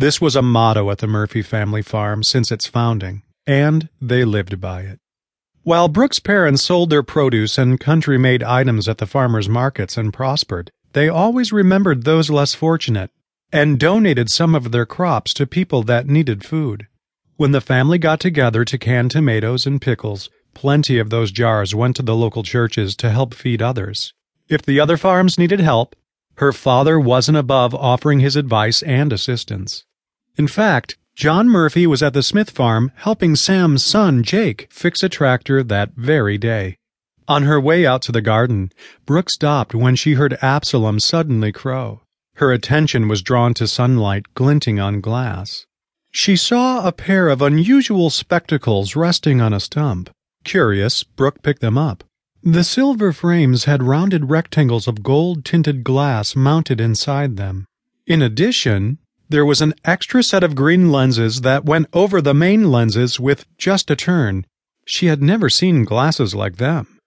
This was a motto at the Murphy family farm since its founding, and they lived by it. While Brooke's parents sold their produce and country made items at the farmers' markets and prospered, they always remembered those less fortunate and donated some of their crops to people that needed food. When the family got together to can tomatoes and pickles, plenty of those jars went to the local churches to help feed others. If the other farms needed help, her father wasn't above offering his advice and assistance. In fact, John Murphy was at the Smith farm helping Sam's son, Jake, fix a tractor that very day. On her way out to the garden, Brooke stopped when she heard Absalom suddenly crow. Her attention was drawn to sunlight glinting on glass. She saw a pair of unusual spectacles resting on a stump. Curious, Brooke picked them up. The silver frames had rounded rectangles of gold tinted glass mounted inside them. In addition, there was an extra set of green lenses that went over the main lenses with just a turn. She had never seen glasses like them.